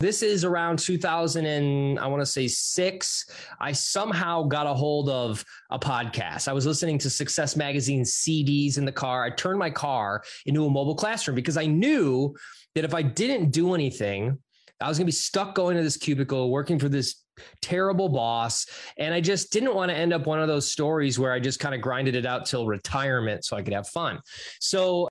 This is around 2000 and I want to say six. I somehow got a hold of a podcast. I was listening to Success Magazine CDs in the car. I turned my car into a mobile classroom because I knew that if I didn't do anything, I was going to be stuck going to this cubicle, working for this terrible boss. And I just didn't want to end up one of those stories where I just kind of grinded it out till retirement so I could have fun. So